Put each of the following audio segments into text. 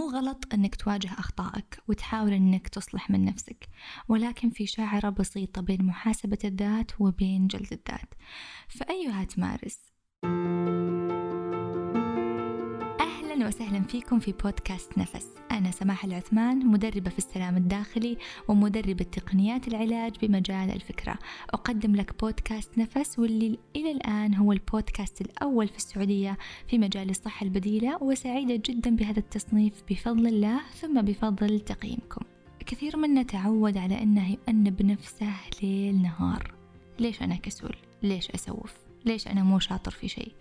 مو غلط أنك تواجه أخطائك وتحاول أنك تصلح من نفسك ولكن في شعرة بسيطة بين محاسبة الذات وبين جلد الذات. فأيها تمارس؟ أهلا وسهلا فيكم في بودكاست نفس أنا سماح العثمان مدربة في السلام الداخلي ومدربة تقنيات العلاج بمجال الفكرة أقدم لك بودكاست نفس واللي إلى الآن هو البودكاست الأول في السعودية في مجال الصحة البديلة وسعيدة جدا بهذا التصنيف بفضل الله ثم بفضل تقييمكم كثير منا تعود على أنه يؤنب نفسه ليل نهار ليش أنا كسول؟ ليش أسوف؟ ليش أنا مو شاطر في شيء؟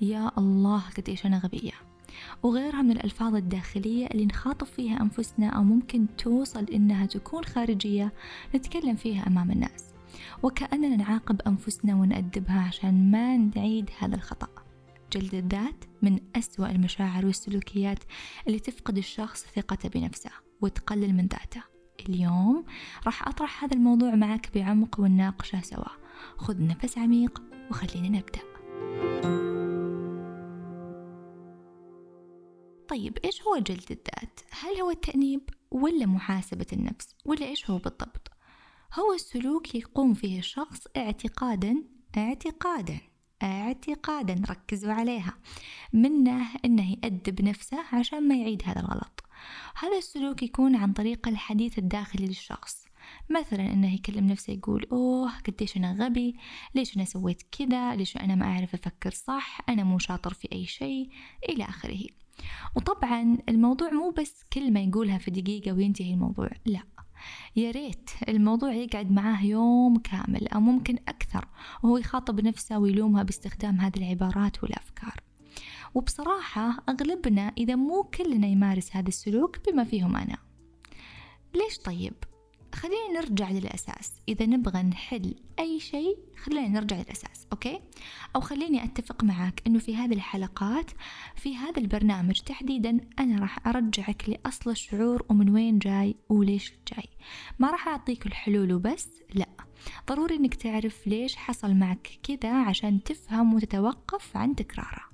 يا الله قديش أنا غبية وغيرها من الألفاظ الداخلية اللي نخاطب فيها أنفسنا أو ممكن توصل إنها تكون خارجية نتكلم فيها أمام الناس. وكأننا نعاقب أنفسنا ونأدبها عشان ما نعيد هذا الخطأ. جلد الذات من أسوأ المشاعر والسلوكيات اللي تفقد الشخص ثقته بنفسه وتقلل من ذاته. اليوم راح أطرح هذا الموضوع معك بعمق ونناقشه سوا. خذ نفس عميق وخلينا نبدأ. طيب إيش هو جلد الذات؟ هل هو التأنيب ولا محاسبة النفس؟ ولا إيش هو بالضبط؟ هو السلوك يقوم فيه الشخص اعتقادا اعتقادا اعتقادا ركزوا عليها منه إنه يأدب نفسه عشان ما يعيد هذا الغلط. هذا السلوك يكون عن طريق الحديث الداخلي للشخص. مثلا إنه يكلم نفسه يقول أوه قديش أنا غبي ليش أنا سويت كذا ليش أنا ما أعرف أفكر صح أنا مو شاطر في أي شيء. إلى آخره. وطبعا الموضوع مو بس كلمة يقولها في دقيقة وينتهي الموضوع لا. يا ريت الموضوع يقعد معاه يوم كامل أو ممكن أكثر وهو يخاطب نفسه ويلومها باستخدام هذه العبارات والأفكار. وبصراحة أغلبنا إذا مو كلنا يمارس هذا السلوك بما فيهم أنا. ليش طيب؟ خلينا نرجع للأساس. إذا نبغى نحل أي شيء خلينا نرجع للأساس أوكي؟ أو خليني أتفق معك أنه في هذه الحلقات في هذا البرنامج تحديدا أنا راح أرجعك لأصل الشعور ومن وين جاي وليش جاي. ما راح أعطيك الحلول وبس لا. ضروري أنك تعرف ليش حصل معك كذا عشان تفهم وتتوقف عن تكراره.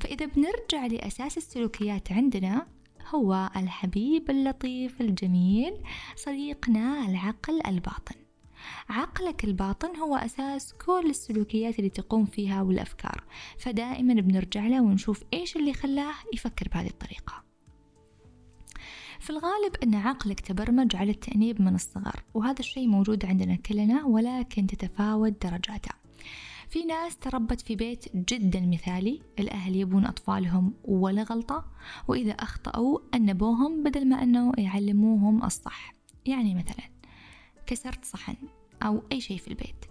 فإذا بنرجع لأساس السلوكيات عندنا هو الحبيب اللطيف الجميل صديقنا العقل الباطن. عقلك الباطن هو أساس كل السلوكيات اللي تقوم فيها والأفكار. فدائما بنرجع له ونشوف إيش اللي خلاه يفكر بهذه الطريقة. في الغالب أن عقلك تبرمج على التأنيب من الصغر وهذا الشيء موجود عندنا كلنا ولكن تتفاوت درجاته. في ناس تربت في بيت جدا مثالي الأهل يبون أطفالهم ولا غلطة وإذا أخطأوا أنبوهم بدل ما أنه يعلموهم الصح. يعني مثلا كسرت صحن أو أي شيء في البيت.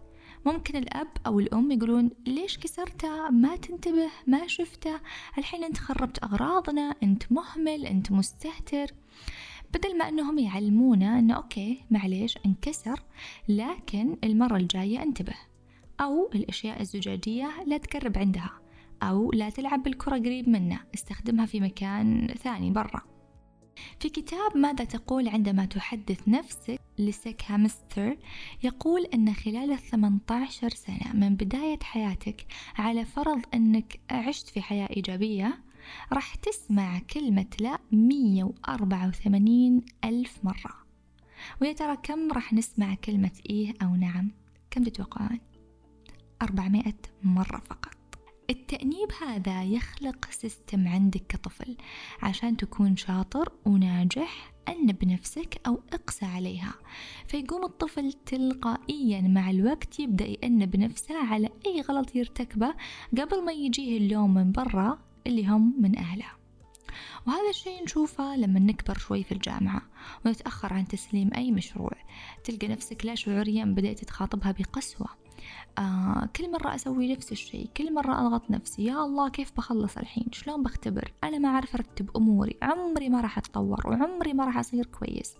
ممكن الأب أو الأم يقولون ليش كسرته ما تنتبه ما شفته. الحين أنت خربت أغراضنا أنت مهمل أنت مستهتر. بدل ما أنهم يعلمونا أنه أوكي معليش انكسر لكن المرة الجاية انتبه. أو الأشياء الزجاجية لا تقرب عندها أو لا تلعب بالكرة قريب منه استخدمها في مكان ثاني برا. في كتاب ماذا تقول عندما تحدث نفسك لسك هامستر يقول أن خلال الثمانية عشر سنة من بداية حياتك على فرض أنك عشت في حياة إيجابية راح تسمع كلمة لا 184 ألف مرة. ويا ترى كم راح نسمع كلمة إيه أو نعم؟ كم تتوقعون؟ 400 مرة فقط. التأنيب هذا يخلق سيستم عندك كطفل عشان تكون شاطر وناجح أنب نفسك أو اقسى عليها. فيقوم الطفل تلقائيا مع الوقت يبدأ يأنب نفسه على أي غلط يرتكبه قبل ما يجيه اللوم من برا اللي هم من أهله. وهذا الشيء نشوفه لما نكبر شوي في الجامعة ونتأخر عن تسليم أي مشروع. تلقى نفسك لا شعوريا بدأت تخاطبها بقسوة. آه كل مرة أسوي نفس الشيء كل مرة أضغط نفسي يا الله كيف بخلص الحين؟ شلون بختبر؟ أنا ما أعرف أرتب أموري عمري ما راح أتطور وعمري ما راح أصير كويس.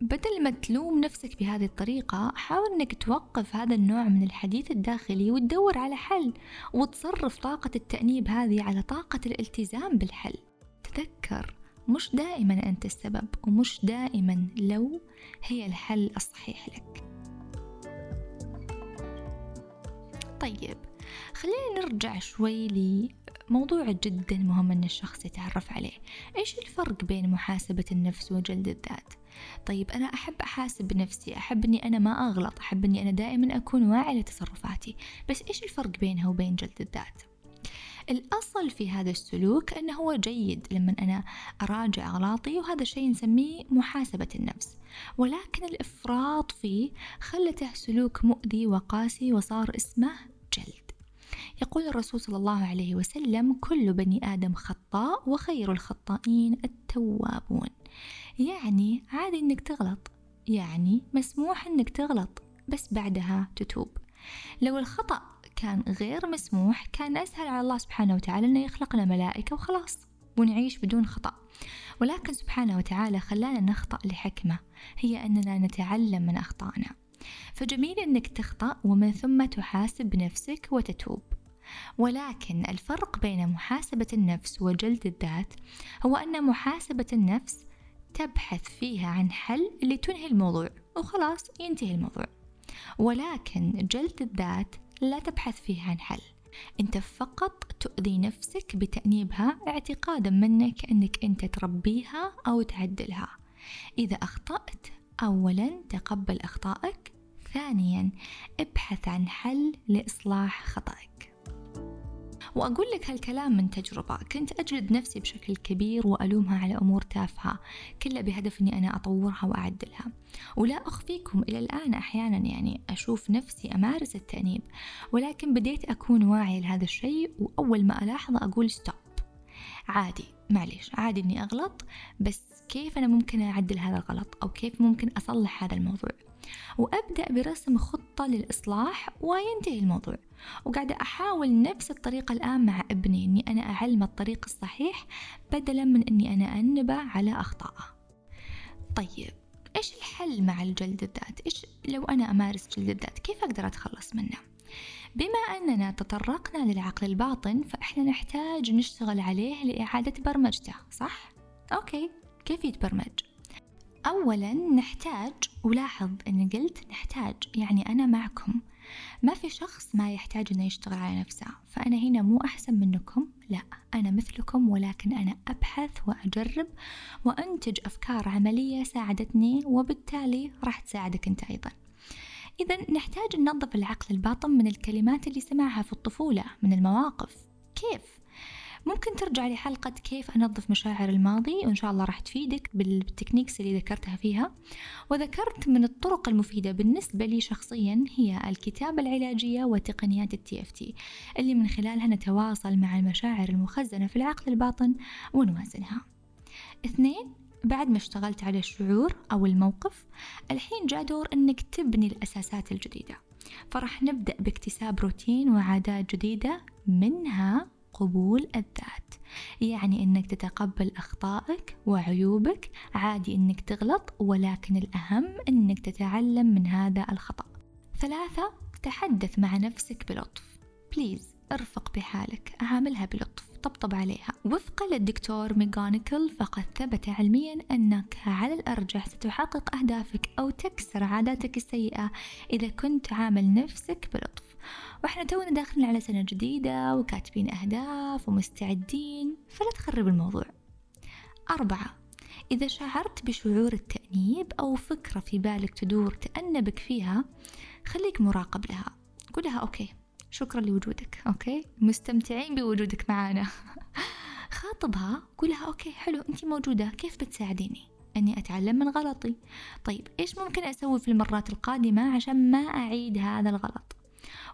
بدل ما تلوم نفسك بهذه الطريقة حاول أنك توقف هذا النوع من الحديث الداخلي وتدور على حل وتصرف طاقة التأنيب هذه على طاقة الالتزام بالحل. تذكر مش دائما أنت السبب ومش دائما لو هي الحل الصحيح لك. طيب خلينا نرجع شوي لموضوع جدا مهم أن الشخص يتعرف عليه إيش الفرق بين محاسبة النفس وجلد الذات؟ طيب أنا أحب أحاسب نفسي أحب أني أنا ما أغلط أحب أني أنا دائما أكون واعي لتصرفاتي بس إيش الفرق بينها وبين جلد الذات؟ الأصل في هذا السلوك أنه هو جيد لما أنا أراجع أغلاطي وهذا الشيء نسميه محاسبة النفس. ولكن الإفراط فيه خلته سلوك مؤذي وقاسي وصار اسمه جلد. يقول الرسول صلى الله عليه وسلم كل بني آدم خطاء وخير الخطائين التوابون. يعني عادي إنك تغلط يعني مسموح إنك تغلط بس بعدها تتوب. لو الخطأ كان غير مسموح كان أسهل على الله سبحانه وتعالى أنه يخلقنا ملائكة وخلاص ونعيش بدون خطأ. ولكن سبحانه وتعالى خلانا نخطأ لحكمة هي أننا نتعلم من أخطائنا. فجميل أنك تخطأ ومن ثم تحاسب نفسك وتتوب. ولكن الفرق بين محاسبة النفس وجلد الذات هو أن محاسبة النفس تبحث فيها عن حل لتنهي الموضوع وخلاص ينتهي الموضوع. ولكن جلد الذات لا تبحث فيها عن حل. انت فقط تؤذي نفسك بتأنيبها اعتقادا منك انك انت تربيها أو تعدلها. إذا أخطأت اولا تقبل أخطائك ثانيا ابحث عن حل لإصلاح خطأك. وأقول لك هالكلام من تجربة. كنت أجلد نفسي بشكل كبير وألومها على أمور تافهة كلها بهدف أني أنا أطورها وأعدلها. ولا أخفيكم إلى الآن أحيانا يعني أشوف نفسي أمارس التأنيب ولكن بديت أكون واعية لهذا الشيء وأول ما ألاحظه أقول ستوب عادي معليش عادي إني أغلط بس كيف أنا ممكن أعدل هذا الغلط؟ أو كيف ممكن أصلح هذا الموضوع؟ وأبدأ برسم خطة للإصلاح وينتهي الموضوع وقاعدة أحاول نفس الطريقة الآن مع ابني إني أنا أعلمه الطريق الصحيح بدلا من إني أنا أنبه على أخطائه طيب إيش الحل مع الجلد الذات؟ إيش لو أنا أمارس جلد الذات؟ كيف أقدر أتخلص منه؟ بما أننا تطرقنا للعقل الباطن فإحنا نحتاج نشتغل عليه لإعادة برمجته صح؟ أوكي كيف يتبرمج؟ أولا نحتاج ولاحظ أني قلت نحتاج يعني أنا معكم. ما في شخص ما يحتاج أنه يشتغل على نفسه فأنا هنا مو أحسن منكم لا أنا مثلكم ولكن أنا أبحث وأجرب وأنتج أفكار عملية ساعدتني وبالتالي راح تساعدك أنت أيضا. إذا نحتاج ننظف العقل الباطن من الكلمات اللي سمعها في الطفولة من المواقف. كيف؟ ممكن ترجع لحلقة كيف أنظف مشاعر الماضي وإن شاء الله راح تفيدك بالتكنيكس اللي ذكرتها فيها. وذكرت من الطرق المفيدة بالنسبة لي شخصيا هي الكتابة العلاجية وتقنيات ال TFT اللي من خلالها نتواصل مع المشاعر المخزنة في العقل الباطن ونوازنها. اثنين بعد ما اشتغلت على الشعور أو الموقف الحين جاء دور أنك تبني الأساسات الجديدة. فرح نبدأ باكتساب روتين وعادات جديدة منها قبول الذات. يعني إنك تتقبل أخطائك وعيوبك عادي إنك تغلط ولكن الأهم إنك تتعلم من هذا الخطأ. ثلاثة تحدث مع نفسك بلطف. بليز ارفق بحالك عاملها بلطف طبطب عليها. وفقا للدكتور ميغانيكل فقد ثبت علميا أنك على الأرجح ستحقق أهدافك أو تكسر عاداتك السيئة إذا كنت عامل نفسك بلطف. وإحنا تونا داخلين على سنة جديدة وكاتبين أهداف ومستعدين فلا تخرب الموضوع. أربعة إذا شعرت بشعور التأنيب أو فكرة في بالك تدور تأنبك فيها خليك مراقب لها. قولها okay شكرا لوجودك okay مستمتعين بوجودك معانا. خاطبها قولها okay حلو أنت موجودة كيف بتساعديني؟ أني أتعلم من غلطي. طيب إيش ممكن أسوي في المرات القادمة عشان ما أعيد هذا الغلط؟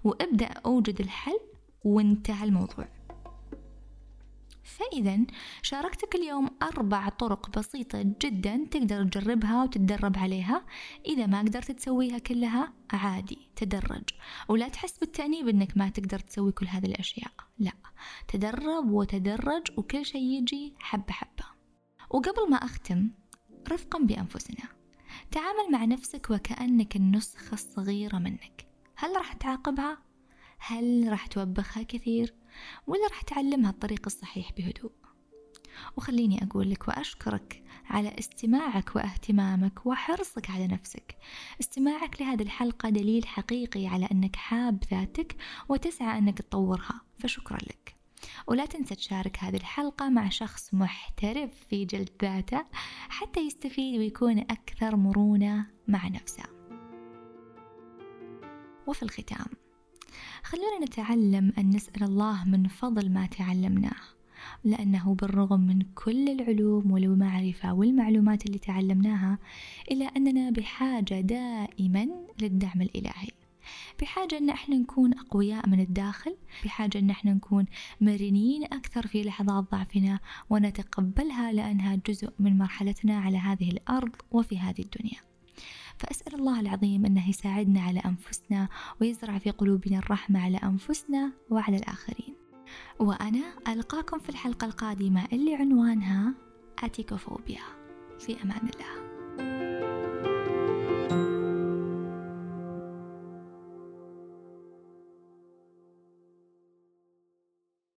وأبدأ أوجد الحل وانتهى الموضوع. فإذا شاركتك اليوم أربع طرق بسيطة جدا تقدر تجربها وتتدرب عليها. إذا ما قدرت تسويها كلها عادي تدرج. ولا تحس بالتأنيب إنك ما تقدر تسوي كل هذه الأشياء. لا تدرب وتدرج وكل شيء يجي حبة حبة. وقبل ما أختم رفقا بأنفسنا. تعامل مع نفسك وكأنك النسخة الصغيرة منك. هل راح تعاقبها؟ هل راح توبخها كثير؟ ولا راح تعلمها الطريق الصحيح بهدوء؟ وخليني أقول لك وأشكرك على استماعك واهتمامك وحرصك على نفسك استماعك لهذه الحلقة دليل حقيقي على أنك حاب ذاتك وتسعى أنك تطورها فشكرا لك ولا تنسى تشارك هذه الحلقة مع شخص محترف في جلد ذاته حتى يستفيد ويكون أكثر مرونة مع نفسه وفي الختام. خلونا نتعلم أن نسأل الله من فضل ما تعلمناه لأنه بالرغم من كل العلوم والمعرفة والمعلومات اللي تعلمناها إلا أننا بحاجة دائما للدعم الإلهي. بحاجة أن إحنا نكون أقوياء من الداخل بحاجة أن إحنا نكون مرنين أكثر في لحظات ضعفنا ونتقبلها لأنها جزء من مرحلتنا على هذه الأرض وفي هذه الدنيا. فأسأل الله العظيم أنه يساعدنا على أنفسنا ويزرع في قلوبنا الرحمة على أنفسنا وعلى الآخرين. وأنا ألقاكم في الحلقة القادمة اللي عنوانها أتيكوفوبيا. في أمان الله.